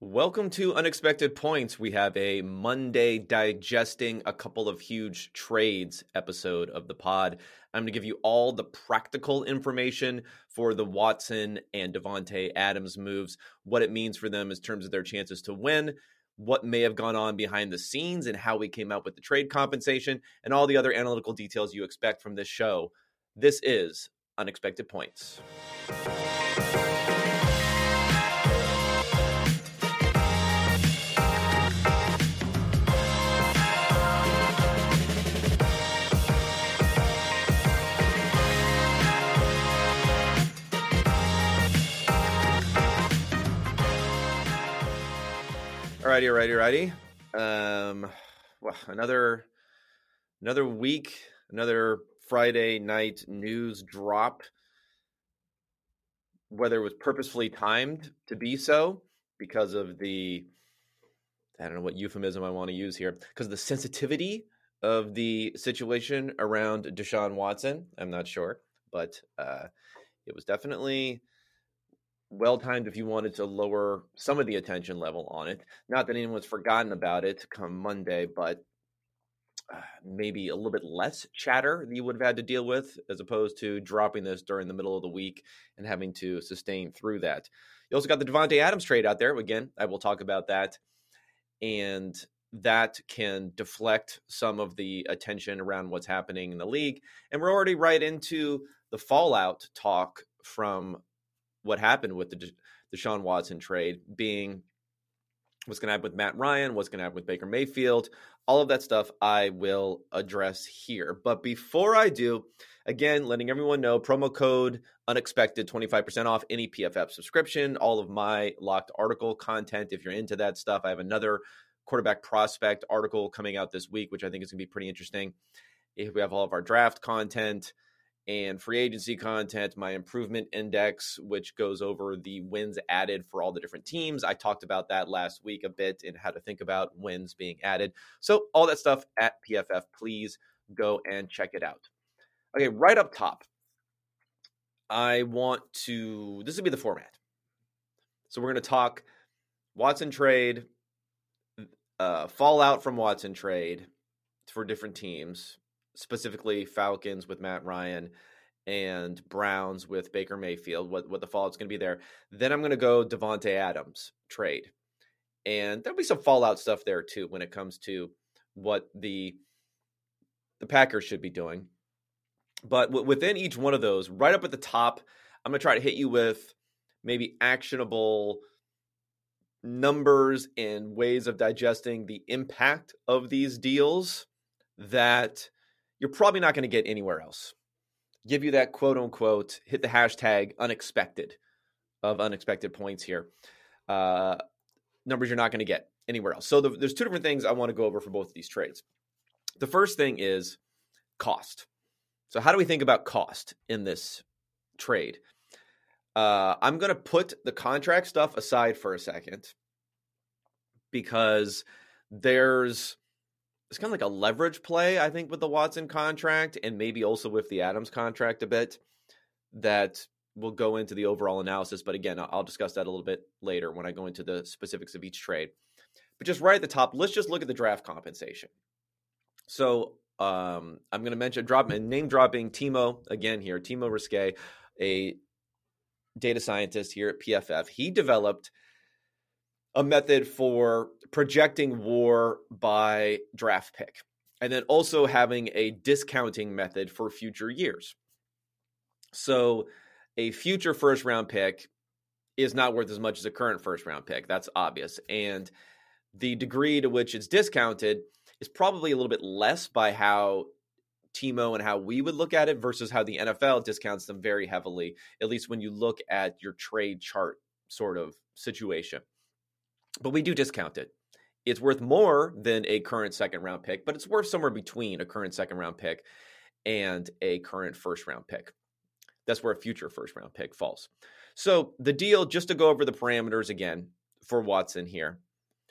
Welcome to Unexpected Points. We have a Monday digesting a couple of huge trades episode of the pod. I'm going to give you all the practical information for the Watson and Davante Adams moves, what it means for them in terms of their chances to win, what may have gone on behind the scenes, and how we came out with the trade compensation, and all the other analytical details you expect from this show. This is Unexpected Points. Alrighty, alrighty, alrighty. Um, well, another another week, another Friday night news drop. Whether it was purposefully timed to be so because of the I don't know what euphemism I want to use here because the sensitivity of the situation around Deshaun Watson. I'm not sure, but uh, it was definitely well timed if you wanted to lower some of the attention level on it. Not that anyone's forgotten about it come Monday, but uh, maybe a little bit less chatter that you would have had to deal with as opposed to dropping this during the middle of the week and having to sustain through that. You also got the Davante Adams trade out there. Again, I will talk about that. And that can deflect some of the attention around what's happening in the league. And we're already right into the fallout talk from what happened with the Deshaun Watson trade being what's going to happen with Matt Ryan, what's going to happen with Baker Mayfield, all of that stuff I will address here. But before I do, again, letting everyone know promo code unexpected 25% off any PFF subscription, all of my locked article content. If you're into that stuff, I have another quarterback prospect article coming out this week, which I think is going to be pretty interesting. If we have all of our draft content, and free agency content, my improvement index, which goes over the wins added for all the different teams. I talked about that last week a bit and how to think about wins being added. So, all that stuff at PFF, please go and check it out. Okay, right up top, I want to, this will be the format. So, we're going to talk Watson trade, uh, fallout from Watson trade for different teams, specifically Falcons with Matt Ryan and Browns with Baker Mayfield, what, what the fallout's going to be there. Then I'm going to go Davante Adams trade. And there'll be some fallout stuff there too when it comes to what the the Packers should be doing. But w- within each one of those, right up at the top, I'm going to try to hit you with maybe actionable numbers and ways of digesting the impact of these deals that you're probably not going to get anywhere else. Give you that quote unquote, hit the hashtag unexpected of unexpected points here. Uh, numbers you're not going to get anywhere else. So the, there's two different things I want to go over for both of these trades. The first thing is cost. So, how do we think about cost in this trade? Uh, I'm going to put the contract stuff aside for a second because there's it's kind of like a leverage play, I think, with the Watson contract and maybe also with the Adams contract a bit that will go into the overall analysis. But again, I'll discuss that a little bit later when I go into the specifics of each trade. But just right at the top, let's just look at the draft compensation. So um, I'm going to mention drop and name dropping Timo again here. Timo Riske, a data scientist here at PFF. He developed a method for projecting war by draft pick, and then also having a discounting method for future years. So, a future first round pick is not worth as much as a current first round pick. That's obvious. And the degree to which it's discounted is probably a little bit less by how Timo and how we would look at it versus how the NFL discounts them very heavily, at least when you look at your trade chart sort of situation but we do discount it. It's worth more than a current second round pick, but it's worth somewhere between a current second round pick and a current first round pick. That's where a future first round pick falls. So the deal, just to go over the parameters again for Watson here,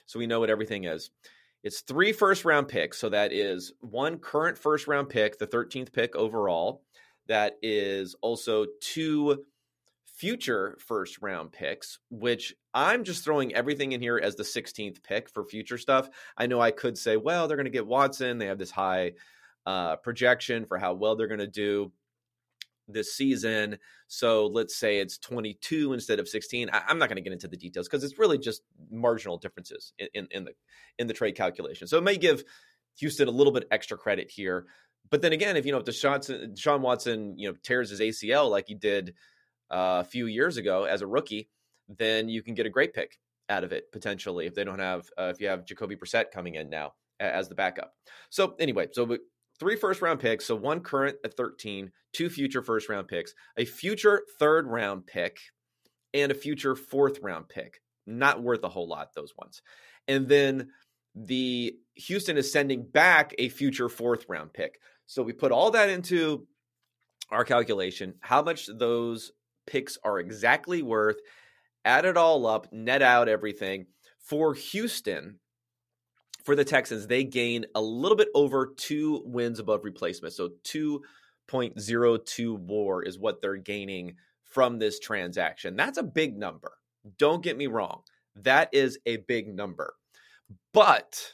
so we know what everything is. It's three first round picks. So that is one current first round pick, the 13th pick overall. That is also two future first round picks, which I'm just throwing everything in here as the 16th pick for future stuff. I know I could say, well, they're going to get Watson. They have this high uh, projection for how well they're going to do this season. So let's say it's 22 instead of 16. I, am not going to get into the details because it's really just marginal differences in, in, in, the in the trade calculation. So it may give Houston a little bit extra credit here. But then again, if you know if Deshaun, Deshaun Watson you know tears his ACL like he did a few years ago as a rookie, then you can get a great pick out of it potentially if they don't have uh, if you have Jacoby Brissett coming in now as the backup. So anyway, so three first round picks, so one current at 13, two future first round picks, a future third round pick, and a future fourth round pick. Not worth a whole lot those ones. And then the Houston is sending back a future fourth round pick. So we put all that into our calculation, how much those picks are exactly worth, add it all up, net out everything. For Houston, for the Texans, they gain a little bit over two wins above replacement. So 2.02 war is what they're gaining from this transaction. That's a big number. Don't get me wrong. That is a big number. But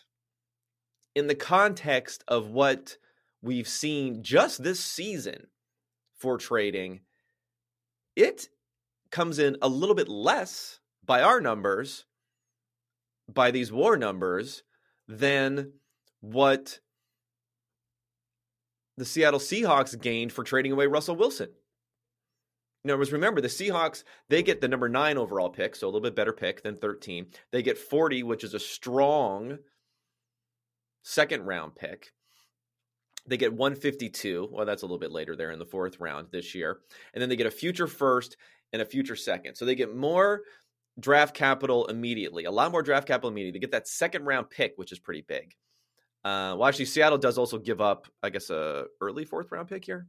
in the context of what we've seen just this season for trading, it comes in a little bit less by our numbers, by these war numbers, than what the Seattle Seahawks gained for trading away Russell Wilson. In other words, remember the Seahawks, they get the number nine overall pick, so a little bit better pick than 13. They get 40, which is a strong second round pick. They get 152. Well, that's a little bit later there in the fourth round this year. And then they get a future first and a future second. So they get more draft capital immediately, a lot more draft capital immediately. They get that second round pick, which is pretty big. Uh, well, actually, Seattle does also give up, I guess, a early fourth round pick here.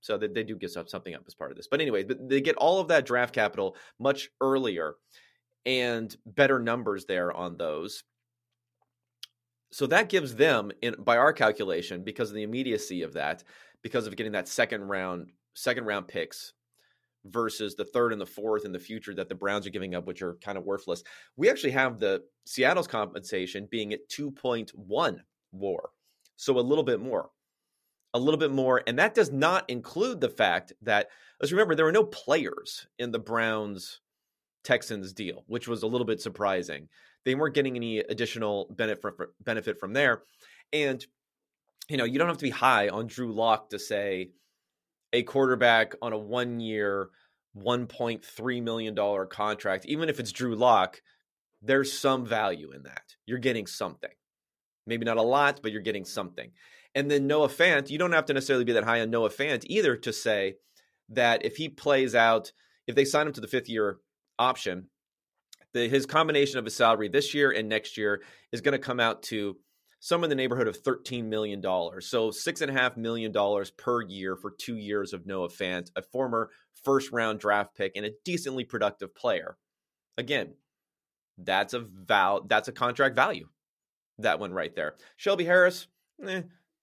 So they, they do give up something up as part of this. But anyway, they get all of that draft capital much earlier and better numbers there on those. So that gives them, in, by our calculation, because of the immediacy of that, because of getting that second round second round picks versus the third and the fourth in the future that the Browns are giving up, which are kind of worthless. We actually have the Seattle's compensation being at 2.1 war. So a little bit more. A little bit more. And that does not include the fact that, let's remember, there were no players in the Browns Texans deal, which was a little bit surprising. They weren't getting any additional benefit benefit from there. And, you know, you don't have to be high on Drew Lock to say, a quarterback on a one year, $1.3 million contract, even if it's Drew Lock, there's some value in that. You're getting something. Maybe not a lot, but you're getting something. And then Noah Fant, you don't have to necessarily be that high on Noah Fant either to say that if he plays out, if they sign him to the fifth year option, the, his combination of his salary this year and next year is going to come out to somewhere in the neighborhood of $13 million. So $6.5 million per year for two years of Noah Fant, a former first round draft pick and a decently productive player. Again, that's a val that's a contract value. That one right there. Shelby Harris, eh,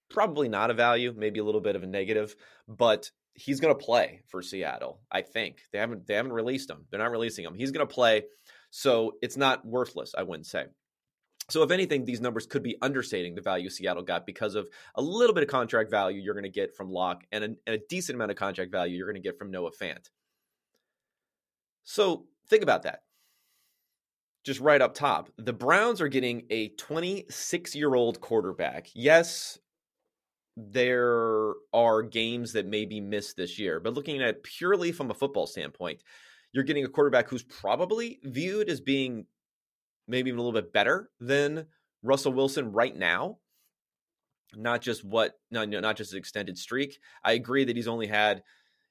probably not a value, maybe a little bit of a negative, but he's going to play for Seattle. I think they haven't they haven't released him. They're not releasing him. He's going to play, so it's not worthless. I wouldn't say. So, if anything, these numbers could be understating the value Seattle got because of a little bit of contract value you're going to get from Lock and a, and a decent amount of contract value you're going to get from Noah Fant. So, think about that. Just right up top, the Browns are getting a 26 year old quarterback. Yes, there are games that may be missed this year, but looking at it purely from a football standpoint, you're getting a quarterback who's probably viewed as being maybe even a little bit better than Russell Wilson right now. Not just what, no, not just his extended streak. I agree that he's only had,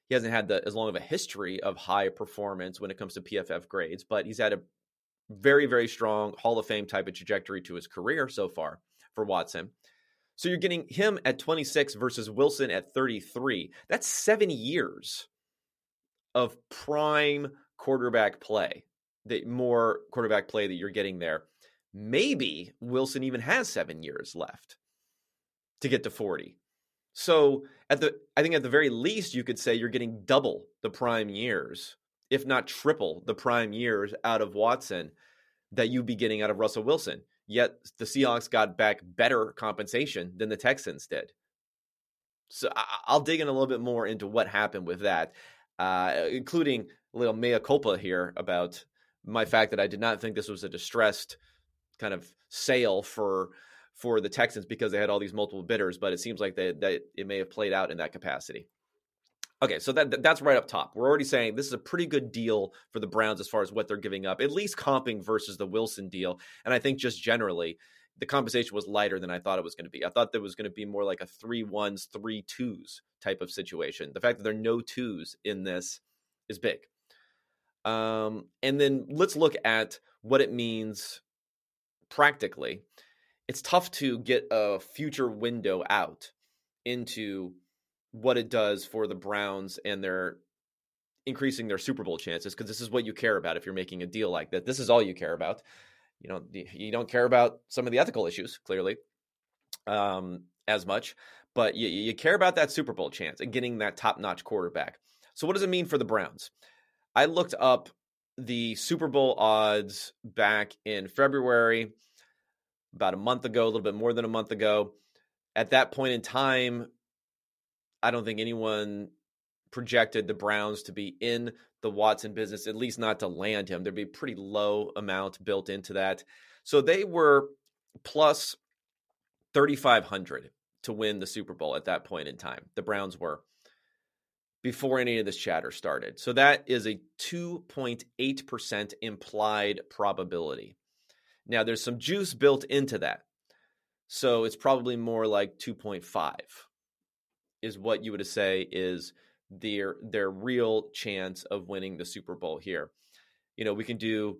he hasn't had the as long of a history of high performance when it comes to PFF grades, but he's had a very, very strong Hall of Fame type of trajectory to his career so far for Watson. So you're getting him at 26 versus Wilson at 33. That's seven years of prime quarterback play the more quarterback play that you're getting there. Maybe Wilson even has seven years left to get to 40. So at the I think at the very least you could say you're getting double the prime years, if not triple the prime years out of Watson that you'd be getting out of Russell Wilson. Yet the Seahawks got back better compensation than the Texans did. So I, will dig in a little bit more into what happened with that, uh, including a little mea culpa here about my fact that I did not think this was a distressed kind of sale for for the Texans because they had all these multiple bidders, but it seems like they, that it may have played out in that capacity. Okay, so that that's right up top. We're already saying this is a pretty good deal for the Browns as far as what they're giving up, at least comping versus the Wilson deal. And I think just generally, the compensation was lighter than I thought it was going to be. I thought there was going to be more like a three ones, three twos type of situation. The fact that there are no twos in this is big. Um, and then let's look at what it means practically. It's tough to get a future window out into what it does for the Browns and their increasing their Super Bowl chances because this is what you care about if you're making a deal like that. This is all you care about. You know, you don't care about some of the ethical issues clearly um, as much, but you, you care about that Super Bowl chance and getting that top notch quarterback. So, what does it mean for the Browns? I looked up the Super Bowl odds back in February, about a month ago, a little bit more than a month ago. At that point in time, I don't think anyone projected the Browns to be in the Watson business, at least not to land him. There'd be a pretty low amount built into that. So they were plus 3,500 to win the Super Bowl at that point in time. The Browns were before any of this chatter started. So that is a 2.8% implied probability. Now, there's some juice built into that. So it's probably more like 2.5 is what you would say is their their real chance of winning the Super Bowl here. You know, we can do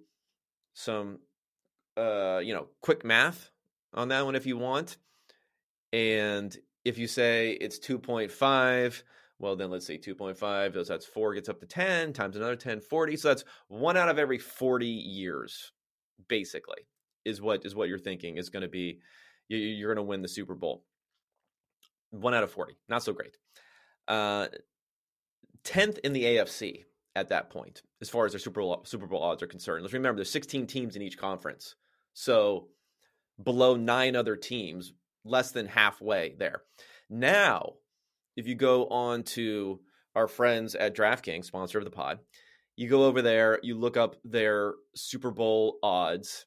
some uh, you know, quick math on that one if you want. And if you say it's 2.5, well, then let's say 2.5, so that's four gets up to 10 times another 10, 40. So that's one out of every 40 years, basically, is what is what you're thinking is going to be. You're going to win the Super Bowl. One out of 40. Not so great. Uh, 10th in the AFC at that point, as far as their Super Bowl, Super Bowl odds are concerned. Let's remember there's 16 teams in each conference. So below nine other teams, less than halfway there. Now, if you go on to our friends at DraftKings, sponsor of the pod, you go over there, you look up their Super Bowl odds.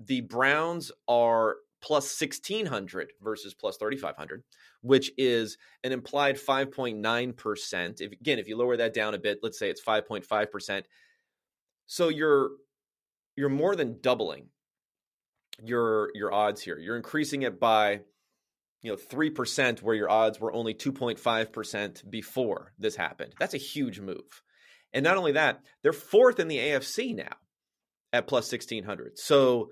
The Browns are plus 1600 versus plus 3500 which is an implied 5.9% if again if you lower that down a bit let's say it's 5.5% so you're you're more than doubling your your odds here. You're increasing it by you know 3% where your odds were only 2.5% before this happened. That's a huge move. And not only that they're fourth in the AFC now at plus 1600 so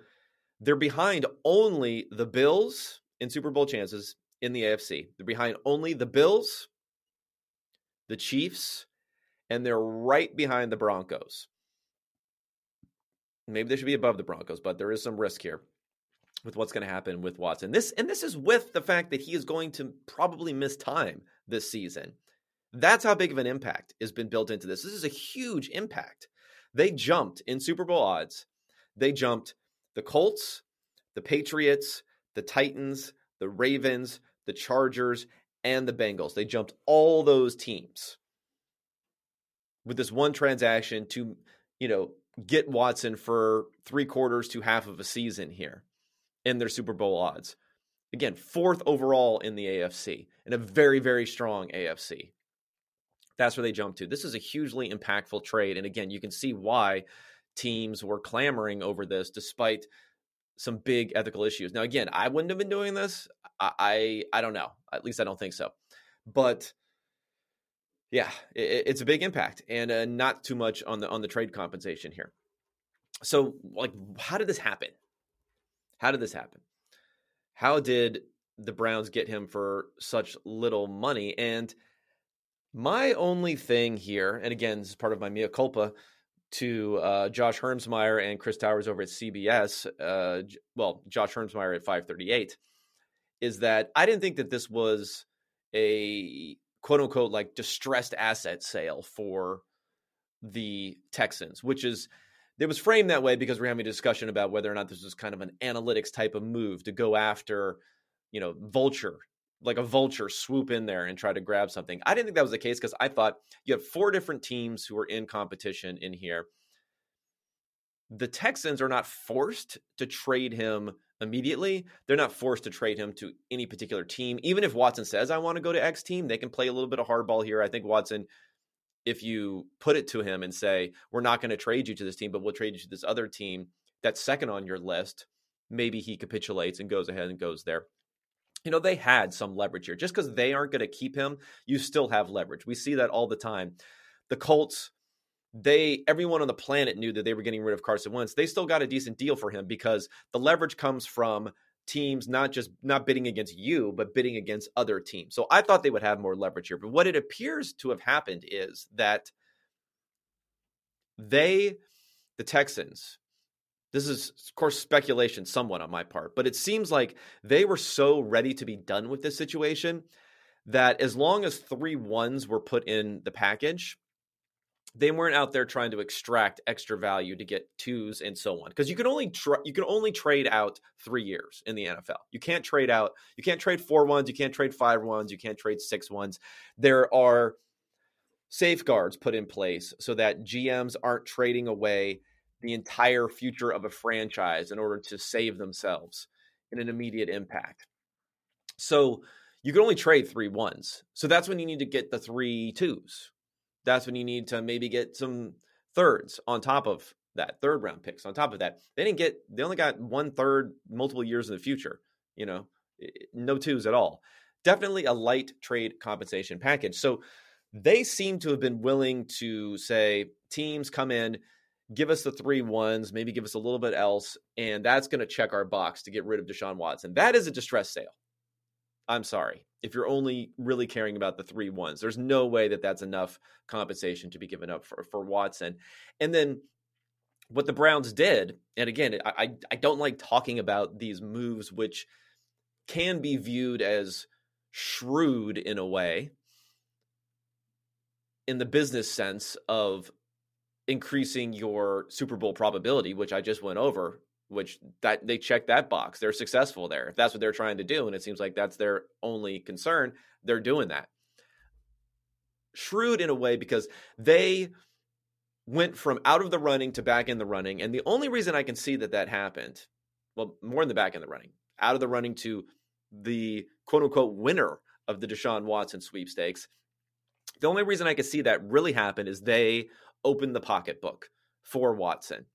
they're behind only the Bills in Super Bowl chances in the AFC. They're behind only the Bills, the Chiefs, and they're right behind the Broncos. Maybe they should be above the Broncos, but there is some risk here with what's going to happen with Watson. This and this is with the fact that he is going to probably miss time this season. That's how big of an impact has been built into this. This is a huge impact. They jumped in Super Bowl odds. They jumped the Colts, the Patriots, the Titans, the Ravens, the Chargers, and the Bengals. They jumped all those teams with this one transaction to, you know, get Watson for three quarters to half of a season here in their Super Bowl odds. Again, fourth overall in the AFC, in a very, very strong AFC. That's where they jumped to. This is a hugely impactful trade. And again, you can see why teams were clamoring over this despite some big ethical issues. Now, again, I wouldn't have been doing this. I, I, don't know. At least I don't think so. But yeah, it, it's a big impact, and uh, not too much on the on the trade compensation here. So, like, how did this happen? How did this happen? How did the Browns get him for such little money? And my only thing here, and again, this is part of my mea culpa to uh, Josh Hermsmeyer and Chris Towers over at CBS. Uh, well, Josh Hermsmeyer at 538 is that I didn't think that this was a quote unquote like distressed asset sale for the Texans, which is it was framed that way because we're having a discussion about whether or not this was kind of an analytics type of move to go after, you know, vulture, like a vulture swoop in there and try to grab something. I didn't think that was the case because I thought you have four different teams who are in competition in here. The Texans are not forced to trade him immediately. They're not forced to trade him to any particular team. Even if Watson says, I want to go to X team, they can play a little bit of hardball here. I think Watson if you put it to him and say, we're not going to trade you to this team, but we'll trade you to this other team that's second on your list, maybe he capitulates and goes ahead and goes there. You know, they had some leverage here. Just because they aren't going to keep him, you still have leverage. We see that all the time. The Colts, they everyone on the planet knew that they were getting rid of Carson Wentz. They still got a decent deal for him because the leverage comes from teams not just not bidding against you but bidding against other teams so i thought they would have more leverage here but what it appears to have happened is that they the texans this is of course speculation somewhat on my part but it seems like they were so ready to be done with this situation that as long as three ones were put in the package they weren't out there trying to extract extra value to get twos and so on because you can only tra- you can only trade out three years in the NFL. You can't trade out you can't trade four ones, you can't trade five ones, you can't trade six ones. There are safeguards put in place so that GMs aren't trading away the entire future of a franchise in order to save themselves in an immediate impact. So you can only trade three ones. So that's when you need to get the three twos that's when you need to maybe get some thirds on top of that third round picks on top of that. They didn't get they only got one third multiple years in the future you know no twos at all. Definitely a light trade compensation package. So they seem to have been willing to say teams come in give us the three ones maybe give us a little bit else and that's going to check our box to get rid of deshaun watson. That is a distress sale. I'm sorry if you're only really caring about the three ones. There's no way that that's enough compensation to be given up for, for Watson. And then what the Browns did, and again, I, I don't like talking about these moves, which can be viewed as shrewd in a way, in the business sense of increasing your Super Bowl probability, which I just went over which that they check that box. They're successful there. If that's what they're trying to do, and it seems like that's their only concern, they're doing that. Shrewd in a way because they went from out of the running to back in the running. And the only reason I can see that that happened, well, more in the back in the running, out of the running to the quote unquote winner of the Deshaun Watson sweepstakes. The only reason I can see that really happen is they opened the pocketbook for Watson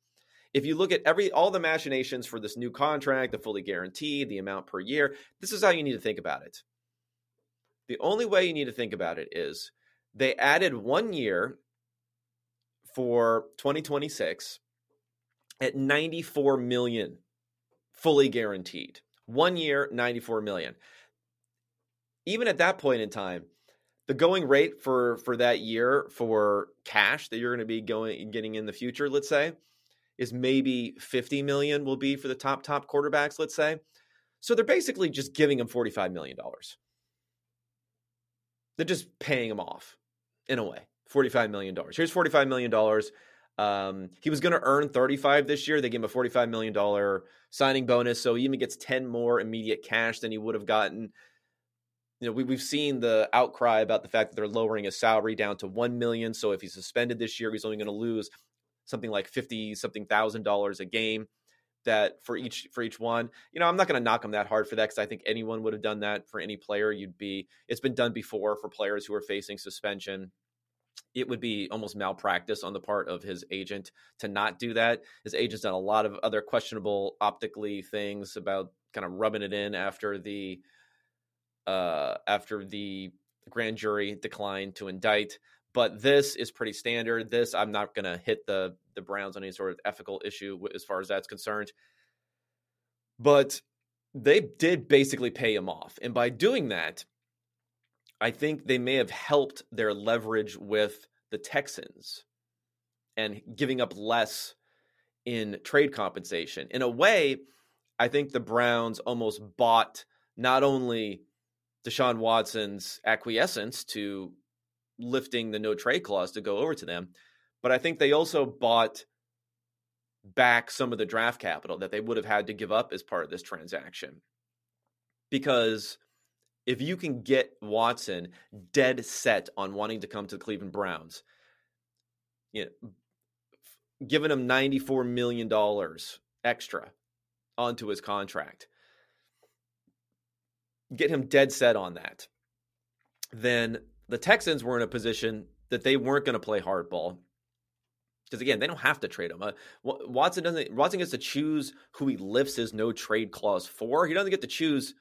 if you look at every all the machinations for this new contract, the fully guaranteed, the amount per year, this is how you need to think about it. The only way you need to think about it is they added one year for 2026 at 94 million fully guaranteed. One year, 94 million. Even at that point in time, the going rate for for that year for cash that you're going to be going getting in the future, let's say, is maybe 50 million will be for the top top quarterbacks, let's say. So they're basically just giving him 45 million dollars. They're just paying him off in a way. 45 million dollars. Here's 45 million dollars. Um, he was going to earn 35 this year. They gave him a 45 million dollar signing bonus, so he even gets 10 more immediate cash than he would have gotten. You know, we, we've seen the outcry about the fact that they're lowering his salary down to 1 million. So if he's suspended this year, he's only going to lose something like 50 something thousand dollars a game that for each for each one. You know i'm not going to knock them that hard for that because i think anyone would have done that for any player you'd be it's been done before for players who are facing suspension. It would be almost malpractice on the part of his agent to not do that. His agent's done a lot of other questionable optically things about kind of rubbing it in after the uh after the grand jury declined to indict but this is pretty standard. This I'm not going to hit the the Browns on any sort of ethical issue as far as that's concerned. But they did basically pay him off, and by doing that, I think they may have helped their leverage with the Texans and giving up less in trade compensation. In a way, I think the Browns almost bought not only Deshaun Watson's acquiescence to lifting the no trade clause to go over to them. But I think they also bought back some of the draft capital that they would have had to give up as part of this transaction. Because if you can get Watson dead set on wanting to come to the Cleveland Browns, you know, giving him $94 million extra onto his contract, get him dead set on that, then the Texans were in a position that they weren't going to play hardball. Because again, they don't have to trade him. Uh, Watson doesn't. Watson gets to choose who he lifts his no trade clause for. He doesn't get to choose.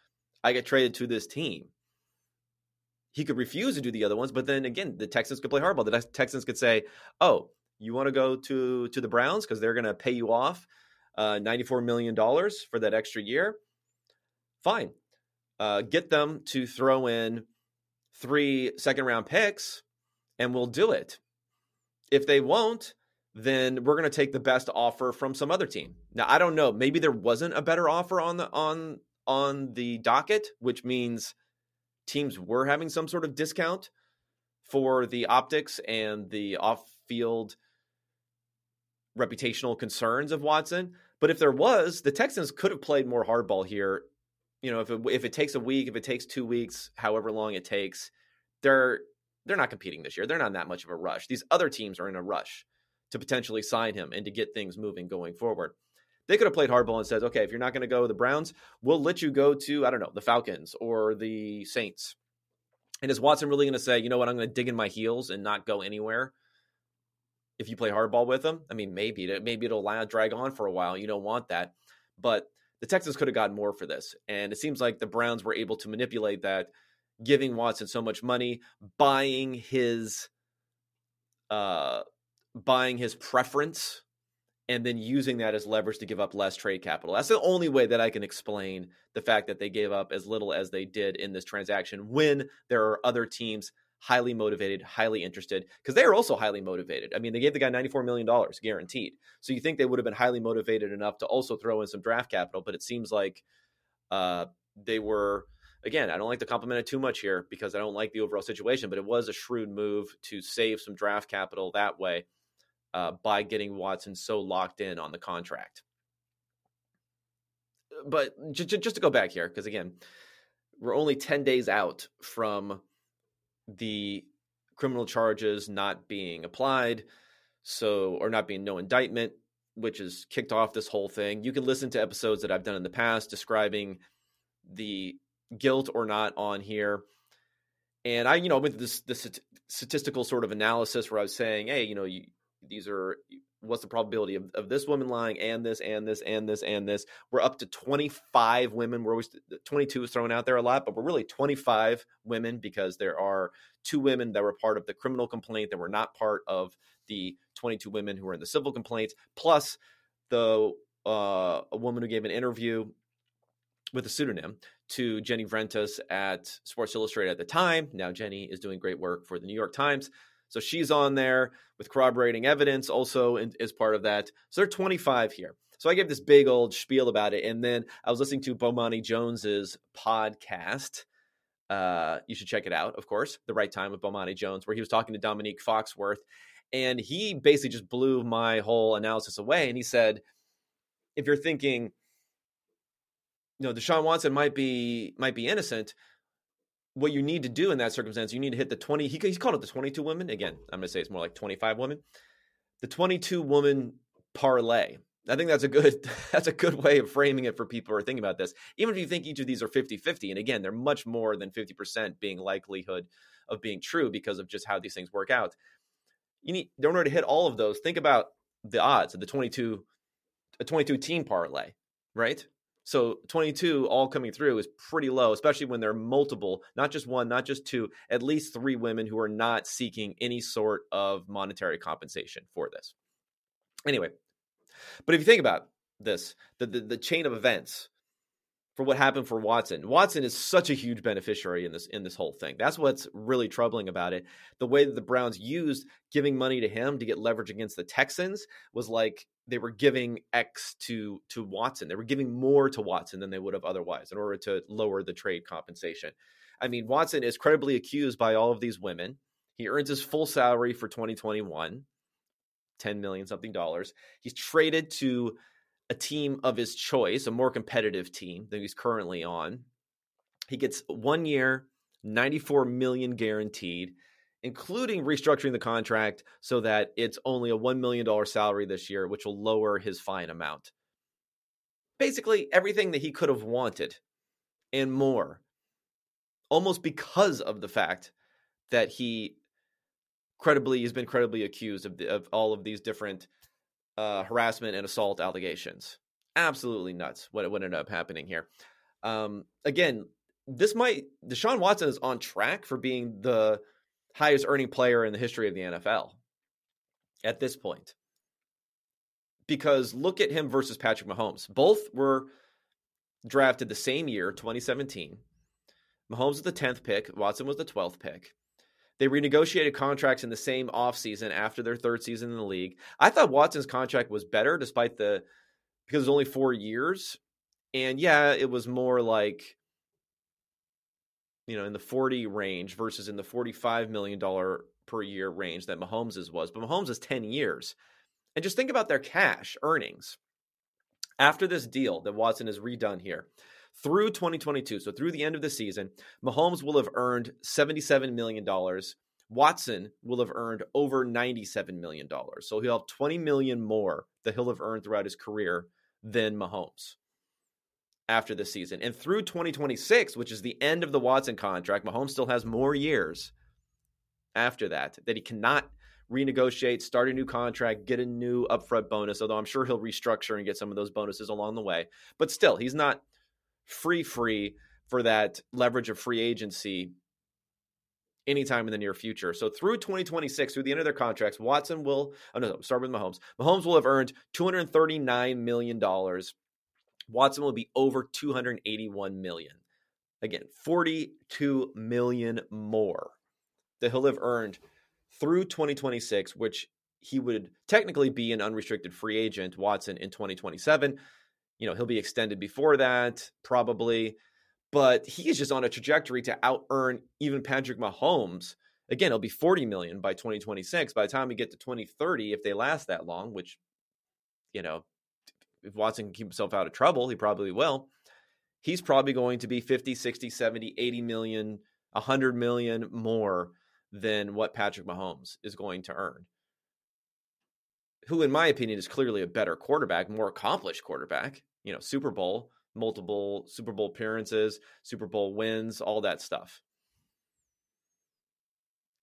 I get traded to this team. He could refuse to do the other ones, but then again, the Texans could play hardball. The Texans could say, "Oh, you want to go to to the Browns because they're going to pay you off uh, ninety four million dollars for that extra year. Fine, uh, get them to throw in three second round picks, and we'll do it. If they won't, then we're going to take the best offer from some other team. Now, I don't know. Maybe there wasn't a better offer on the on on the docket, which means teams were having some sort of discount for the optics and the off-field reputational concerns of Watson. But if there was, the Texans could have played more hardball here. You know, if it, if it takes a week, if it takes two weeks, however long it takes, they're they're not competing this year. They're not in that much of a rush. These other teams are in a rush to potentially sign him and to get things moving going forward. They could have played hardball and said, okay, if you're not going to go the Browns, we'll let you go to, I don't know, the Falcons or the Saints. And is Watson really going to say, you know what, I'm going to dig in my heels and not go anywhere if you play hardball with him? I mean, maybe. Maybe it'll drag on for a while. You don't want that. But the Texans could have gotten more for this. And it seems like the Browns were able to manipulate that, giving Watson so much money, buying his uh buying his preference and then using that as leverage to give up less trade capital. That's the only way that I can explain the fact that they gave up as little as they did in this transaction when there are other teams highly motivated, highly interested, because they are also highly motivated. I mean, they gave the guy $94 million guaranteed. So you think they would have been highly motivated enough to also throw in some draft capital, but it seems like uh, they were again, I don't like to compliment it too much here because I don't like the overall situation, but it was a shrewd move to save some draft capital that way uh, by getting Watson so locked in on the contract. But j- j- just to go back here, because again, we're only 10 days out from the criminal charges not being applied, so, or not being no indictment, which has kicked off this whole thing. You can listen to episodes that I've done in the past describing the guilt or not on here. And I, you know, with this this statistical sort of analysis where I was saying, hey, you know, you, these are what's the probability of, of this woman lying and this and this and this and this we're up to 25 women we're always 22 is thrown out there a lot but we're really 25 women because there are two women that were part of the criminal complaint that were not part of the 22 women who were in the civil complaints plus the uh, a woman who gave an interview with a pseudonym to Jenny Vrentas at Sports Illustrated at the time. Now Jenny is doing great work for the New York Times. So she's on there with corroborating evidence also in, as part of that. So they're 25 here. So I gave this big old spiel about it. And then I was listening to Bomani Jones's podcast. Uh, you should check it out, of course, The Right Time with Bomani Jones, where he was talking to Dominique Foxworth. And he basically just blew my whole analysis away. And he said, if you're thinking, you know, Deshaun Watson might be might be innocent, what you need to do in that circumstance, you need to hit the 20. He, called it the 22 women. Again, I'm going to say it's more like 25 women. The 22 woman parlay. I think that's a good that's a good way of framing it for people who are thinking about this. Even if you think each of these are 50-50, and again, they're much more than 50% being likelihood of being true because of just how these things work out. You need in order to hit all of those, think about the odds of the 22 a 22 team parlay, right? So 22 all coming through is pretty low, especially when there are multiple, not just one, not just two, at least three women who are not seeking any sort of monetary compensation for this. Anyway, but if you think about this, the, the, the chain of events for what happened for Watson. Watson is such a huge beneficiary in this in this whole thing. That's what's really troubling about it. The way that the Browns used giving money to him to get leverage against the Texans was like they were giving X to to Watson. They were giving more to Watson than they would have otherwise in order to lower the trade compensation. I mean, Watson is credibly accused by all of these women. He earns his full salary for 2021, 10 million something dollars. He's traded to a team of his choice, a more competitive team than he's currently on. He gets one year, 94 million guaranteed, including restructuring the contract so that it's only a $1 million salary this year, which will lower his fine amount. Basically, everything that he could have wanted and more, almost because of the fact that he credibly has been credibly accused of, the, of all of these different uh, harassment and assault allegations. Absolutely nuts what, what ended up happening here. Um, again, this might Deshaun Watson is on track for being the highest earning player in the history of the NFL at this point. Because look at him versus Patrick Mahomes. Both were drafted the same year, 2017. Mahomes was the 10th pick, Watson was the 12th pick. They renegotiated contracts in the same offseason after their third season in the league. I thought Watson's contract was better despite the because it was only 4 years. And yeah, it was more like you know, in the 40 range versus in the 45 million dollar per year range that Mahomes's was. But Mahomes is 10 years. And just think about their cash earnings. After this deal that Watson has redone here, through 2022, so through the end of the season, Mahomes will have earned $77 million. Watson will have earned over $97 million. So he'll have 20 million more that he'll have earned throughout his career than Mahomes after the season. And through 2026, which is the end of the Watson contract, Mahomes still has more years after that that he cannot renegotiate, start a new contract, get a new upfront bonus, although I'm sure he'll restructure and get some of those bonuses along the way. But still, he's not free free for that leverage of free agency anytime in the near future. So through 2026, through the end of their contracts, Watson will, oh no, start with Mahomes. Mahomes will have earned $239 million Watson will be over 281 million. Again, 42 million more that he'll have earned through 2026, which he would technically be an unrestricted free agent, Watson, in 2027. You know, he'll be extended before that, probably. But he is just on a trajectory to out earn even Patrick Mahomes. Again, it'll be 40 million by 2026. By the time we get to 2030, if they last that long, which, you know, if Watson can keep himself out of trouble, he probably will. He's probably going to be 50, 60, 70, 80 million, 100 million more than what Patrick Mahomes is going to earn. Who, in my opinion, is clearly a better quarterback, more accomplished quarterback. You know, Super Bowl, multiple Super Bowl appearances, Super Bowl wins, all that stuff.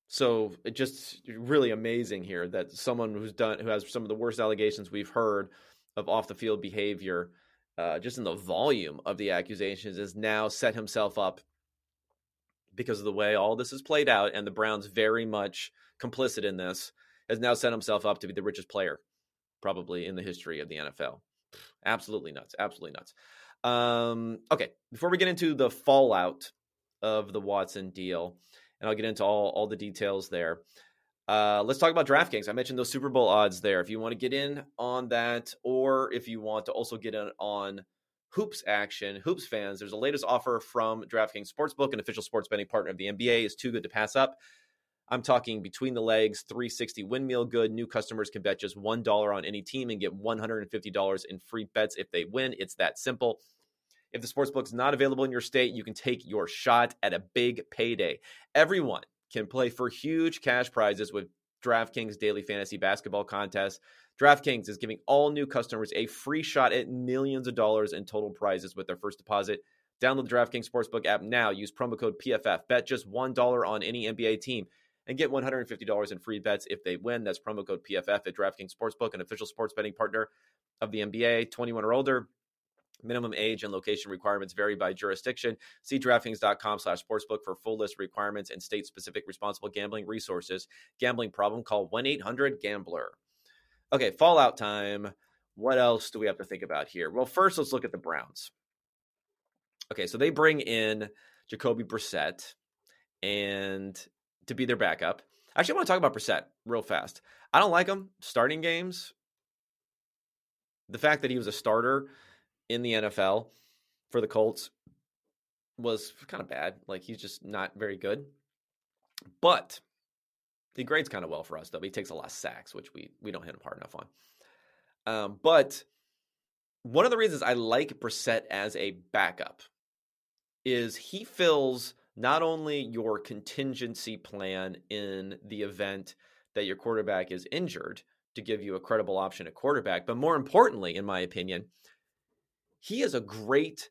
So it just really amazing here that someone who's done who has some of the worst allegations we've heard of off the field behavior, uh, just in the volume of the accusations, has now set himself up because of the way all this is played out, and the Browns very much complicit in this, has now set himself up to be the richest player probably in the history of the NFL. Absolutely nuts. Absolutely nuts. Um, okay, before we get into the fallout of the Watson deal, and I'll get into all, all the details there. Uh, let's talk about DraftKings. I mentioned those Super Bowl odds there. If you want to get in on that, or if you want to also get in on hoops action, hoops fans, there's a latest offer from DraftKings Sportsbook, an official sports betting partner of the NBA. is too good to pass up. I'm talking between the legs, 360 windmill good. New customers can bet just $1 on any team and get $150 in free bets if they win. It's that simple. If the sportsbook is not available in your state, you can take your shot at a big payday. Everyone can play for huge cash prizes with DraftKings Daily Fantasy Basketball Contest. DraftKings is giving all new customers a free shot at millions of dollars in total prizes with their first deposit. Download the DraftKings Sportsbook app now. Use promo code PFF. Bet just $1 on any NBA team and get $150 in free bets if they win. That's promo code PFF at DraftKings Sportsbook, an official sports betting partner of the NBA. 21 or older. Minimum age and location requirements vary by jurisdiction. See DraftKings.com slash sportsbook for full list requirements and state-specific responsible gambling resources. Gambling problem? Call 1-800-GAMBLER. Okay, fallout time. What else do we have to think about here? Well, first, let's look at the Browns. Okay, so they bring in Jacoby Brissett and to be their backup. Actually, I want to talk about Brissett real fast. I don't like him starting games. The fact that he was a starter in the NFL for the Colts was kind of bad. Like he's just not very good. But he grades kind of well for us, though. He takes a lot of sacks, which we we don't hit him hard enough on. Um, but one of the reasons I like Brissett as a backup is he fills not only your contingency plan in the event that your quarterback is injured to give you a credible option at quarterback, but more importantly, in my opinion, he is a great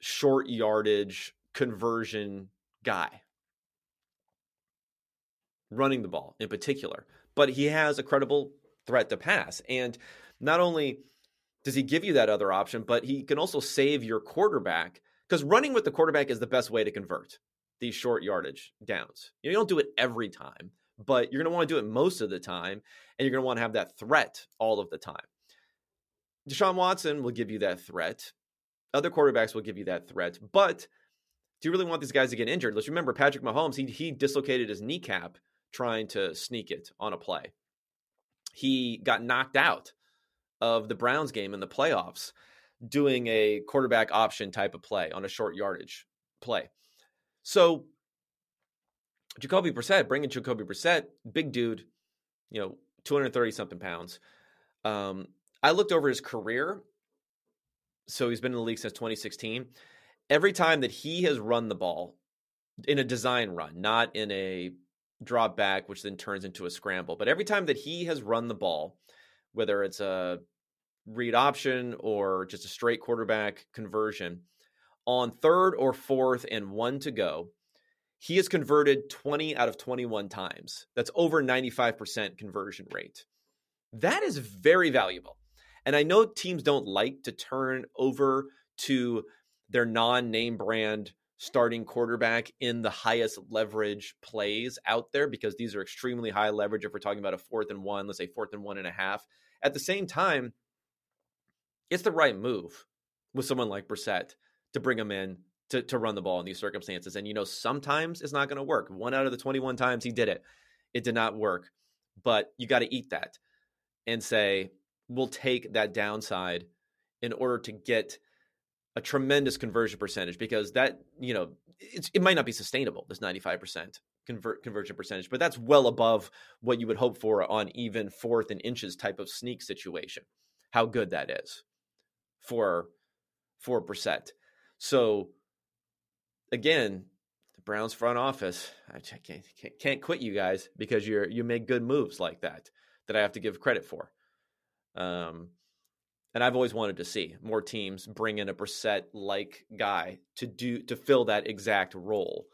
short yardage conversion guy running the ball in particular, but he has a credible threat to pass. And not only does he give you that other option, but he can also save your quarterback because running with the quarterback is the best way to convert these short yardage downs. You, know, you don't do it every time, but you're going to want to do it most of the time, and you're going to want to have that threat all of the time. Deshaun Watson will give you that threat. Other quarterbacks will give you that threat, but do you really want these guys to get injured? Let's remember Patrick Mahomes, he, he dislocated his kneecap trying to sneak it on a play. He got knocked out of the Browns game in the playoffs doing a quarterback option type of play on a short yardage play. So Jacoby Brissett, bringing Jacoby Brissett, big dude, you know, 230 something pounds. Um, I looked over his career. So he's been in the league since 2016. Every time that he has run the ball in a design run, not in a drop back, which then turns into a scramble. But every time that he has run the ball, whether it's a read option or just a straight quarterback conversion, on third or fourth and one to go, he has converted 20 out of 21 times. That's over 95% conversion rate. That is very valuable. And I know teams don't like to turn over to their non name brand starting quarterback in the highest leverage plays out there because these are extremely high leverage if we're talking about a fourth and one, let's say fourth and one and a half. At the same time, it's the right move with someone like Brissett to bring him in to, to run the ball in these circumstances. And, you know, sometimes it's not going to work. One out of the 21 times he did it, it did not work. But you got to eat that and say, we'll take that downside in order to get a tremendous conversion percentage because that you know it might not be sustainable this 95% convert conversion percentage but that's well above what you would hope for on even fourth and inches type of sneak situation how good that is for 4%. so again the browns front office i can't, can't quit you guys because you're you make good moves like that that i have to give credit for um and I've always wanted to see more teams bring in a Brissett like guy to do to fill that exact role,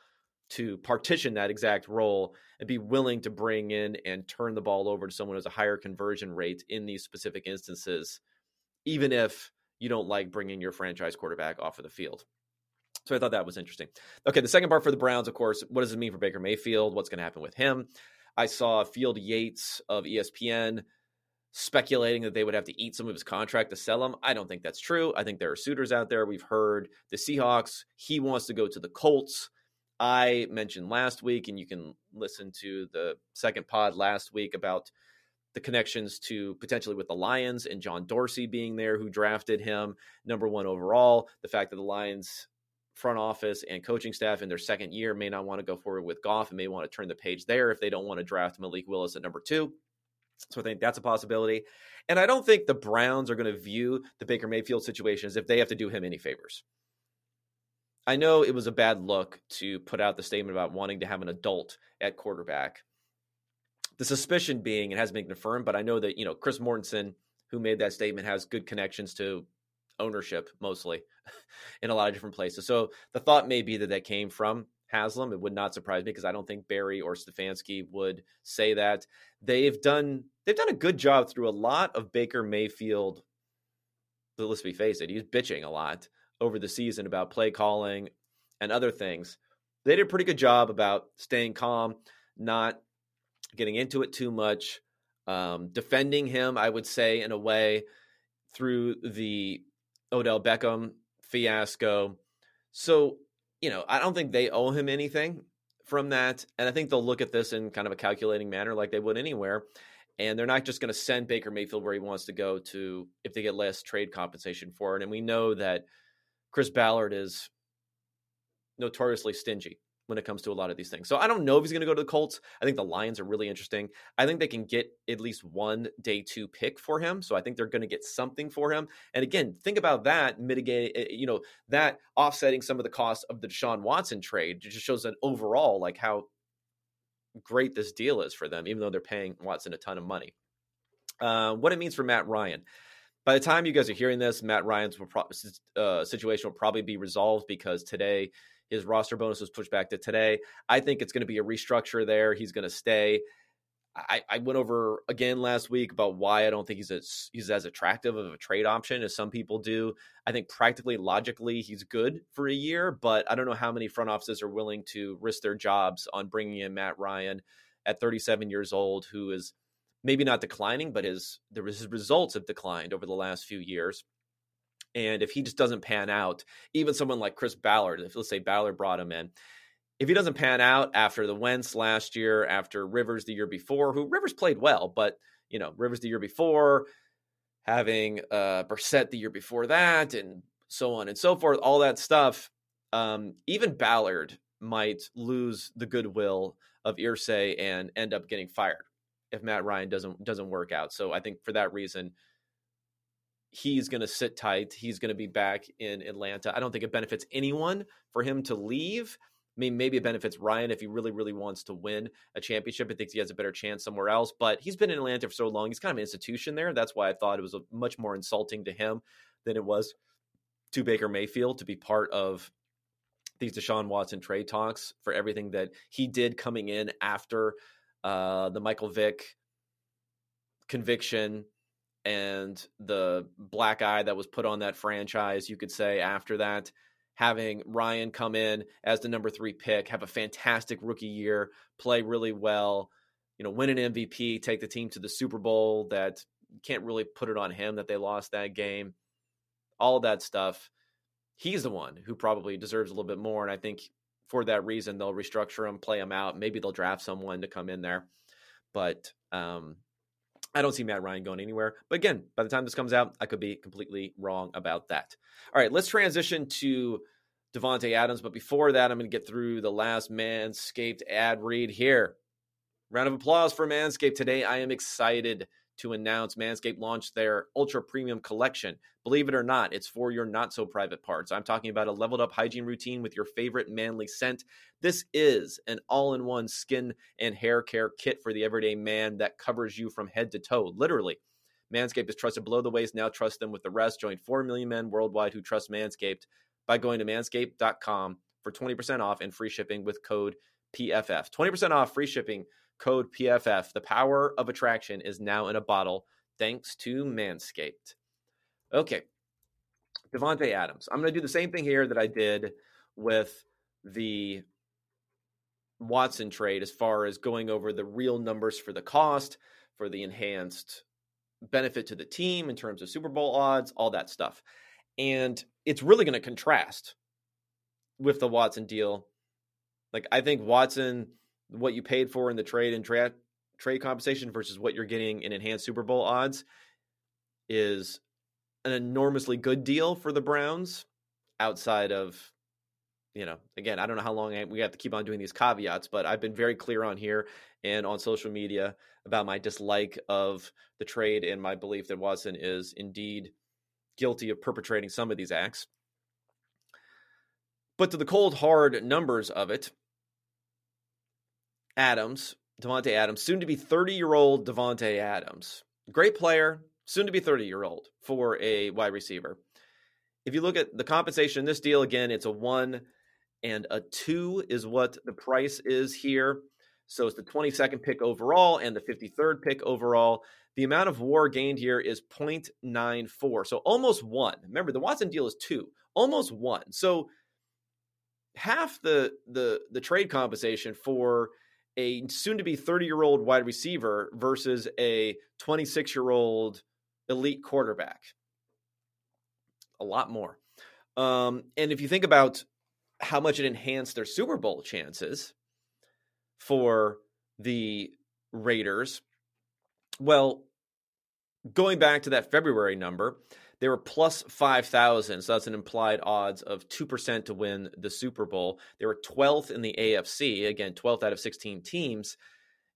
to partition that exact role, and be willing to bring in and turn the ball over to someone who has a higher conversion rate in these specific instances, even if you don't like bringing your franchise quarterback off of the field. So I thought that was interesting. Okay, the second part for the Browns, of course, what does it mean for Baker Mayfield? What's going to happen with him? I saw Field Yates of ESPN speculating that they would have to eat some of his contract to sell him. I don't think that's true. I think there are suitors out there. We've heard the Seahawks, he wants to go to the Colts. I mentioned last week, and you can listen to the second pod last week about the connections to potentially with the Lions and John Dorsey being there, who drafted him number one overall. The fact that the Lions front office and coaching staff in their second year may not want to go forward with Goff and may want to turn the page there if they don't want to draft Malik Willis at number two. So I think that's a possibility. And I don't think the Browns are going to view the Baker Mayfield situation as if they have to do him any favors. I know it was a bad look to put out the statement about wanting to have an adult at quarterback. The suspicion being it hasn't been confirmed, but I know that, you know, Chris Mortensen, who made that statement, has good connections to ownership mostly in a lot of different places. So the thought may be that that came from Haslam. It would not surprise me because I don't think Berry or Stefanski would say that. They've done they've done a good job through a lot of Baker Mayfield. But let's be face it, he's bitching a lot over the season about play calling and other things. They did a pretty good job about staying calm, not getting into it too much, um, defending him. I would say in a way through the Odell Beckham fiasco. So you know, I don't think they owe him anything from that. And I think they'll look at this in kind of a calculating manner like they would anywhere. And they're not just going to send Baker Mayfield where he wants to go to if they get less trade compensation for it. And we know that Chris Ballard is notoriously stingy when it comes to a lot of these things. So I don't know if he's going to go to the Colts. I think the Lions are really interesting. I think they can get at least one day two pick for him. So I think they're going to get something for him. And again, think about that mitigate, eh, you know, that offsetting some of the cost of the Deshaun Watson trade. It just shows an overall like how great this deal is for them, even though they're paying Watson a ton of money. Uh, what it means for Matt Ryan. By the time you guys are hearing this, Matt Ryan's uh, situation will probably be resolved because today his roster bonus was pushed back to today. I think it's going to be a restructure there. He's going to stay. I, I, went over again last week about why I don't think he's as he's as attractive of a trade option as some people do. I think practically logically he's good for a year, but I don't know how many front offices are willing to risk their jobs on bringing in Matt Ryan at 37 years old, who is maybe not declining, but his the his results have declined over the last few years. And if he just doesn't pan out, even someone like Chris Ballard, if let's say Ballard brought him in, if he doesn't pan out after the Wentz last year, after Rivers the year before, who Rivers played well, but you know Rivers the year before, having uh Brissett the year before that, and so on and so forth, all that stuff. Um, even Ballard might lose the goodwill of Irsay and end up getting fired if Matt Ryan doesn't doesn't work out. So I think for that reason, he's going to sit tight. He's going to be back in Atlanta. I don't think it benefits anyone for him to leave. I mean, maybe it benefits Ryan if he really, really wants to win a championship and thinks he has a better chance somewhere else. But he's been in Atlanta for so long; he's kind of an institution there. That's why I thought it was much more insulting to him than it was to Baker Mayfield to be part of these Deshaun Watson trade talks for everything that he did coming in after uh, the Michael Vick conviction and the black eye that was put on that franchise, you could say, after that. Having Ryan come in as the number three pick, have a fantastic rookie year, play really well, you know, win an MVP, take the team to the Super Bowl. That can't really put it on him that they lost that game. All that stuff. He's the one who probably deserves a little bit more. And I think for that reason, they'll restructure him, play him out. Maybe they'll draft someone to come in there. But um, I don't see Matt Ryan going anywhere. But again, by the time this comes out, I could be completely wrong about that. All right, let's transition to Davante Adams. But before that, I'm going to get through the last Manscaped ad read here. Round of applause for Manscaped today. I am excited to announce Manscaped launched their ultra premium collection. Believe it or not, it's for your not so private parts. I'm talking about a leveled up hygiene routine with your favorite manly scent. This is an all in one skin and hair care kit for the everyday man that covers you from head to toe, literally. Manscaped is trusted below the waist. Now trust them with the rest. Join 4 million men worldwide who trust Manscaped by going to manscaped.com for 20% off and free shipping with code PFF. 20% off free shipping code PFF. The power of attraction is now in a bottle thanks to Manscaped. Okay. Davante Adams. I'm going to do the same thing here that I did with the Watson trade as far as going over the real numbers for the cost, for the enhanced benefit to the team in terms of Super Bowl odds, all that stuff. And it's really going to contrast with the Watson deal. Like I think Watson what you paid for in the trade and trade compensation versus what you're getting in enhanced Super Bowl odds is an enormously good deal for the Browns outside of you know again I don't know how long I, we have to keep on doing these caveats but I've been very clear on here and on social media about my dislike of the trade and my belief that Watson is indeed guilty of perpetrating some of these acts. But to the cold hard numbers of it Adams, Davante Adams, soon to be 30 year old Davante Adams. Great player, soon to be 30 year old for a wide receiver. If you look at the compensation in this deal, again, it's a one and a two is what the price is here. So it's the 22nd pick overall and the 53rd pick overall. The amount of war gained here is 0.94. So almost one. Remember, the Watson deal is two, almost one. So half the the the trade compensation for a soon to be 30 year old wide receiver versus a 26 year old elite quarterback. A lot more. Um, and if you think about how much it enhanced their Super Bowl chances for the Raiders, well, going back to that February number, They were plus 5,000. So that's an implied odds of 2% to win the Super Bowl. They were 12th in the AFC. Again, 12th out of 16 teams.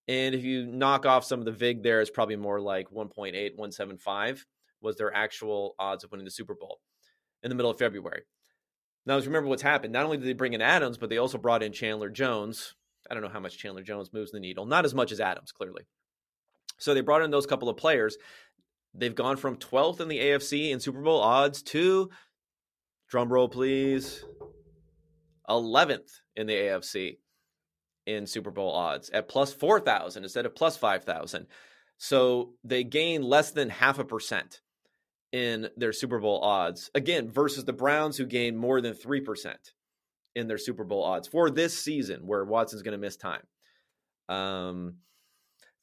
And if you knock off some of the VIG there, it's probably more like 1.8, 175 was their actual odds of winning the Super Bowl in the middle of February. Now, as you remember what's happened. Not only did they bring in Adams, but they also brought in Chandler Jones. I don't know how much Chandler Jones moves the needle. Not as much as Adams, clearly. So they brought in those couple of players. They've gone from 12th in the AFC in Super Bowl odds to, drum roll please, 11th in the AFC in Super Bowl odds at plus 4,000 instead of plus 5,000. So they gain less than half a percent in their Super Bowl odds. Again, versus the Browns, who gain more than 3% in their Super Bowl odds for this season, where Watson's going to miss time. Um,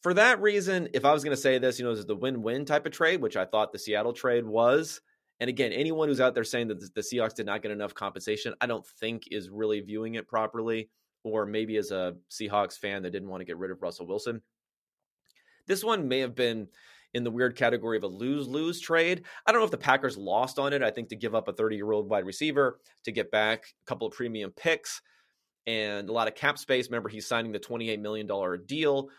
for that reason, if I was going to say this, you know, this is the win win type of trade, which I thought the Seattle trade was. And again, anyone who's out there saying that the Seahawks did not get enough compensation, I don't think is really viewing it properly, or maybe as a Seahawks fan that didn't want to get rid of Russell Wilson. This one may have been in the weird category of a lose lose trade. I don't know if the Packers lost on it. I think to give up a 30 year old wide receiver, to get back a couple of premium picks and a lot of cap space. Remember, he's signing the $28 million deal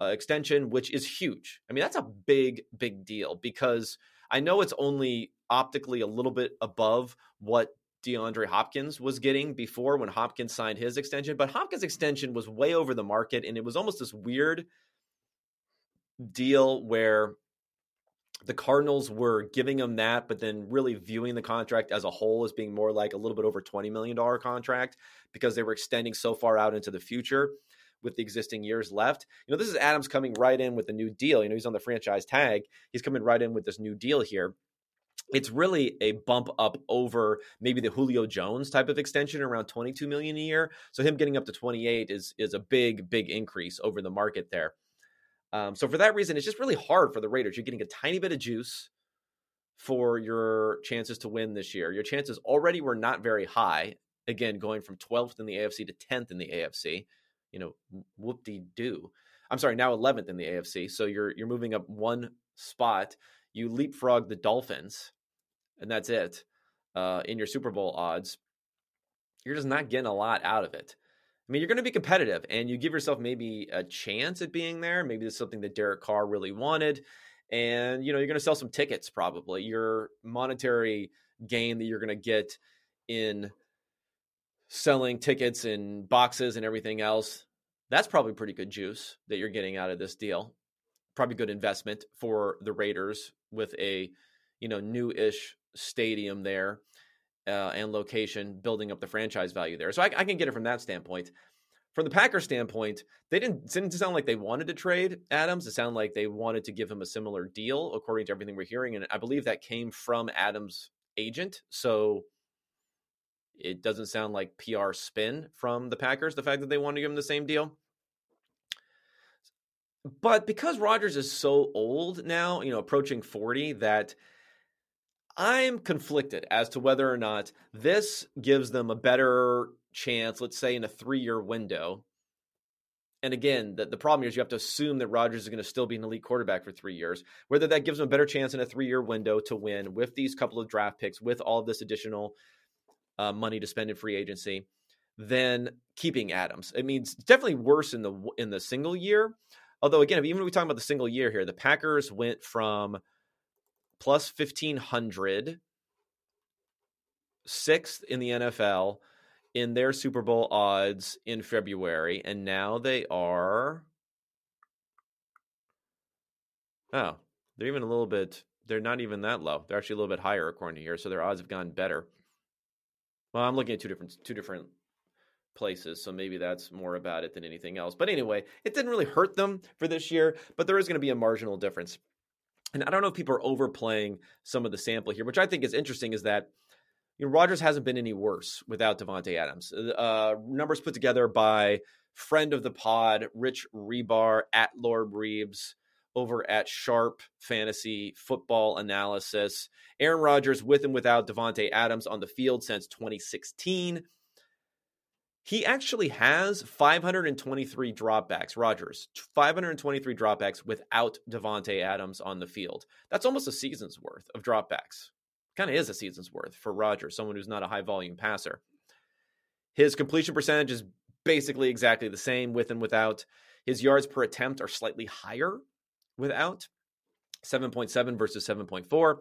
uh, extension, which is huge. I mean, that's a big, big deal because I know it's only optically a little bit above what DeAndre Hopkins was getting before when Hopkins signed his extension, but Hopkins' extension was way over the market and it was almost this weird deal where the Cardinals were giving him that, but then really viewing the contract as a whole as being more like a little bit over $20 million contract because they were extending so far out into the future with the existing years left. You know, this is Adams coming right in with a new deal. You know, he's on the franchise tag. He's coming right in with this new deal here. It's really a bump up over maybe the Julio Jones type of extension around 22 million a year. So him getting up to 28 is is a big big increase over the market there. Um, so for that reason, it's just really hard for the Raiders. You're getting a tiny bit of juice for your chances to win this year. Your chances already were not very high. Again, going from 12th in the AFC to 10th in the AFC, you know, whoop de doo. I'm sorry, now 11th in the AFC. So you're you're moving up one spot. You leapfrog the Dolphins, and that's it uh, in your Super Bowl odds. You're just not getting a lot out of it. I mean, you're going to be competitive and you give yourself maybe a chance at being there. Maybe it's something that Derek Carr really wanted. And, you know, you're going to sell some tickets probably. Your monetary gain that you're going to get in selling tickets and boxes and everything else, that's probably pretty good juice that you're getting out of this deal. Probably good investment for the Raiders with a, you know, new-ish stadium there uh, and location, building up the franchise value there. So I, I, can get it from that standpoint. From the Packers standpoint, they didn't didn't sound like they wanted to trade Adams. It sounded like they wanted to give him a similar deal, according to everything we're hearing, and I believe that came from Adams' agent. So it doesn't sound like PR spin from the Packers. The fact that they want to give him the same deal. But because Rodgers is so old now, you know, approaching 40, that I'm conflicted as to whether or not this gives them a better chance, let's say in a three year window. And again, the, the problem is you have to assume that Rodgers is going to still be an elite quarterback for three years. Whether that gives them a better chance in a three year window to win with these couple of draft picks, with all of this additional uh, money to spend in free agency, than keeping Adams. It means definitely worse in the in the single year. Although again, even if we talk about the single year here, the Packers went from plus 1500, sixth in the NFL in their Super Bowl odds in February. And now they are. Oh, they're even a little bit. They're not even that low. They're actually a little bit higher according to here. So their odds have gone better. Well, I'm looking at two different two different places, so maybe that's more about it than anything else. But anyway, it didn't really hurt them for this year, but there is going to be a marginal difference and I don't know if people are overplaying some of the sample here, which I think is interesting, is that you know, Rodgers hasn't been any worse without Davante Adams. Uh, uh, numbers put together by friend of the pod, Rich Hribar at Lord Reeves over at Sharp Fantasy Football Analysis. Aaron Rodgers with and without Davante Adams on the field since 2016. He actually has 523 dropbacks, Rodgers, 523 dropbacks without Davante Adams on the field. That's almost a season's worth of dropbacks Kind of is a season's worth for Rodgers, someone who's not a high volume passer. His completion percentage is basically exactly the same with and without. His yards per attempt are slightly higher without 7.7 versus 7.4.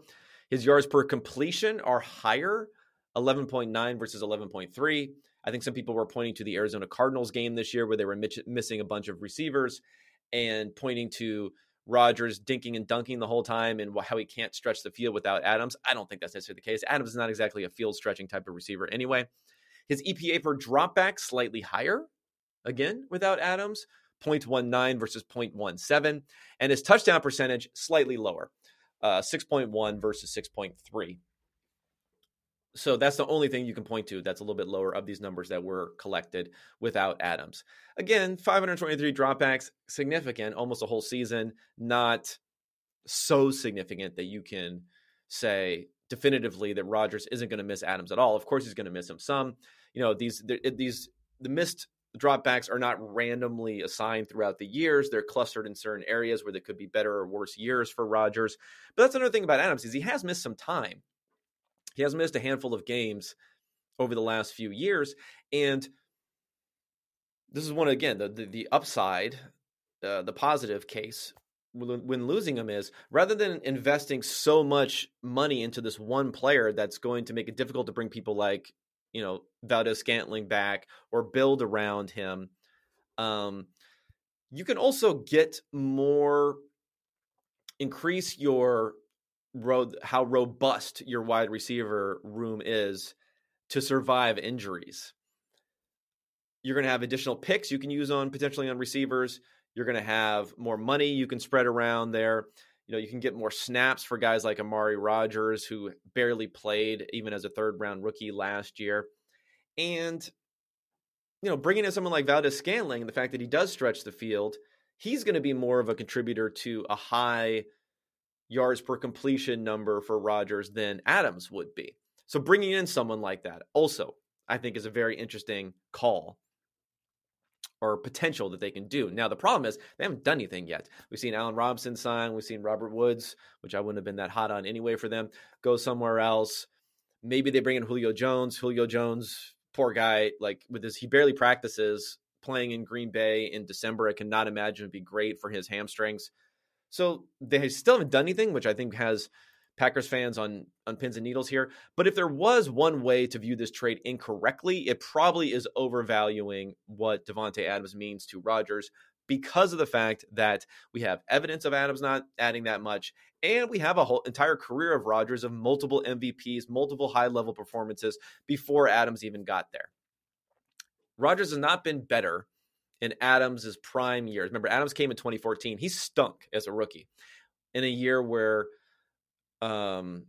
His yards per completion are higher 11.9 versus 11.3. I think some people were pointing to the Arizona Cardinals game this year where they were missing a bunch of receivers and pointing to Rodgers dinking and dunking the whole time and how he can't stretch the field without Adams. I don't think that's necessarily the case. Adams is not exactly a field stretching type of receiver anyway. His EPA per dropback slightly higher, again, without Adams, 0.19 versus 0.17. And his touchdown percentage slightly lower, uh, 6.1 versus 6.3 so that's the only thing you can point to that's a little bit lower of these numbers that were collected without Adams. Again, 523 dropbacks, significant, almost a whole season, not so significant that you can say definitively that Rodgers isn't going to miss Adams at all. Of course, he's going to miss him some. You know, these these the missed dropbacks are not randomly assigned throughout the years. They're clustered in certain areas where there could be better or worse years for Rodgers. But that's another thing about Adams is he has missed some time he has missed a handful of games over the last few years, and this is one again the the, the upside, uh, the positive case when losing him is rather than investing so much money into this one player that's going to make it difficult to bring people like you know Valdes-Scantling back or build around him. Um, you can also get more increase your ro- how robust your wide receiver room is to survive injuries. You're going to have additional picks you can use on potentially on receivers. You're going to have more money you can spread around there. You know, you can get more snaps for guys like Amari Rodgers, who barely played even as a third round rookie last year. And, you know, bringing in someone like Valdes-Scantling, the fact that he does stretch the field, he's going to be more of a contributor to a high yards per completion number for Rodgers than Adams would be. So bringing in someone like that also, I think, is a very interesting call or potential that they can do. Now, the problem is they haven't done anything yet. We've seen Allen Robinson sign, we've seen Robert Woods, which I wouldn't have been that hot on anyway for them, go somewhere else. Maybe they bring in Julio Jones. Julio Jones, poor guy, like with this, he barely practices playing in Green Bay in December. I cannot imagine it'd be great for his hamstrings. So they still haven't done anything, which I think has Packers fans on on pins and needles here. But if there was one way to view this trade incorrectly, it probably is overvaluing what Davante Adams means to Rodgers because of the fact that we have evidence of Adams not adding that much, and we have a whole entire career of Rodgers of multiple MVPs, multiple high level performances before Adams even got there. Rodgers has not been better in Adams' prime years. Remember, Adams came in 2014. He stunk as a rookie in a year where um,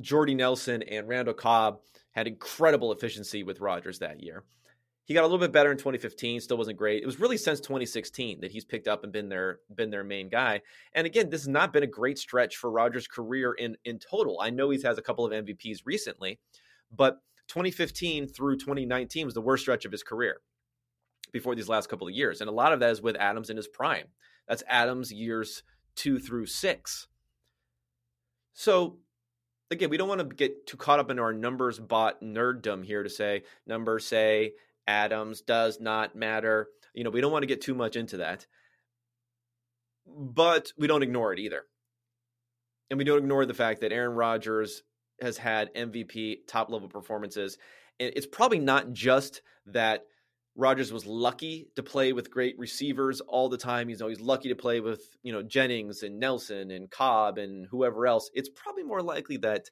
Jordy Nelson and Randall Cobb had incredible efficiency with Rodgers that year. He got a little bit better in 2015, still wasn't great. It was really since 2016 that he's picked up and been their been their main guy. And again, this has not been a great stretch for Rodgers' career in in total. I know he's has a couple of MVPs recently, but 2015 through 2019 was the worst stretch of his career before these last couple of years. And a lot of that is with Adams in his prime. That's Adams years two through six. So again, we don't want to get too caught up in our numbers bot nerddom here to say numbers say Adams does not matter. You know, we don't want to get too much into that. But we don't ignore it either. And we don't ignore the fact that Aaron Rodgers has had MVP top level performances. And it's probably not just that Rodgers was lucky to play with great receivers all the time. He's always lucky to play with, you know, Jennings and Nelson and Cobb and whoever else. It's probably more likely that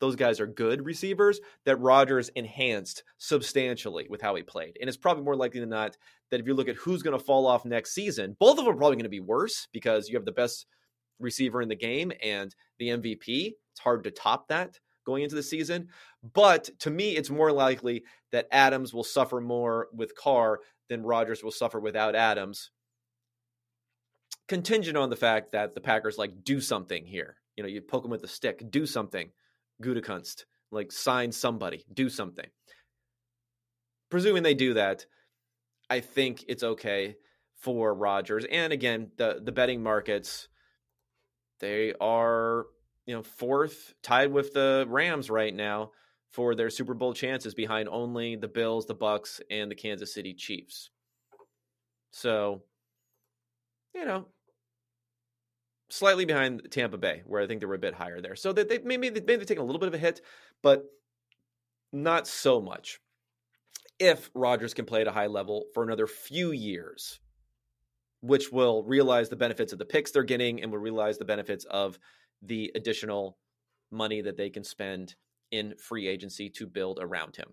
those guys are good receivers that Rodgers enhanced substantially with how he played. And it's probably more likely than not that if you look at who's going to fall off next season, both of them are probably going to be worse because you have the best receiver in the game and the MVP. It's hard to top that going into the season. But to me, it's more likely that Adams will suffer more with Carr than Rodgers will suffer without Adams. Contingent on the fact that the Packers like do something here. You know, you poke them with a stick, do something. Gutekunst, like sign somebody, do something. Presuming they do that, I think it's okay for Rodgers. And again, the the betting markets, they are you know, fourth, tied with the Rams right now for their Super Bowl chances behind only the Bills, the Bucs, and the Kansas City Chiefs. So, you know, slightly behind Tampa Bay, where I think they were a bit higher there. So that they maybe maybe they've taken a little bit of a hit, but not so much. If Rodgers can play at a high level for another few years, which will realize the benefits of the picks they're getting and will realize the benefits of the additional money that they can spend in free agency to build around him.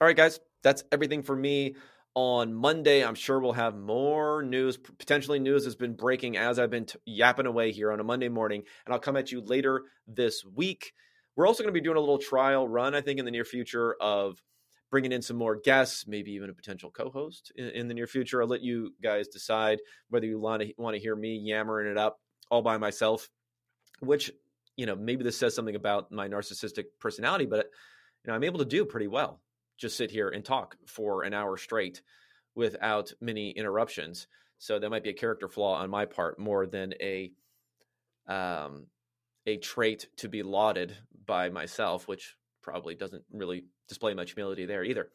All right, guys, that's everything for me on Monday. I'm sure we'll have more news. Potentially, news has been breaking as I've been t- yapping away here on a Monday morning, and I'll come at you later this week. We're also going to be doing a little trial run, I think, in the near future of bringing in some more guests, maybe even a potential co-host in, in the near future. I'll let you guys decide whether you want to want to hear me yammering it up all by myself, which you know maybe this says something about my narcissistic personality, but you know I'm able to do pretty well just sit here and talk for an hour straight without many interruptions. So that might be a character flaw on my part more than a um, a trait to be lauded by myself, which probably doesn't really display much humility there either.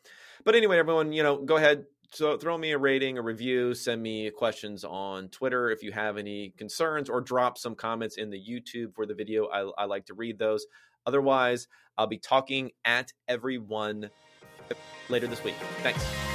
But anyway, everyone, you know, go ahead, so throw me a rating, a review, send me questions on Twitter if you have any concerns, or drop some comments in the YouTube for the video. I, I like to read those. Otherwise, I'll be talking at everyone later this week. Thanks.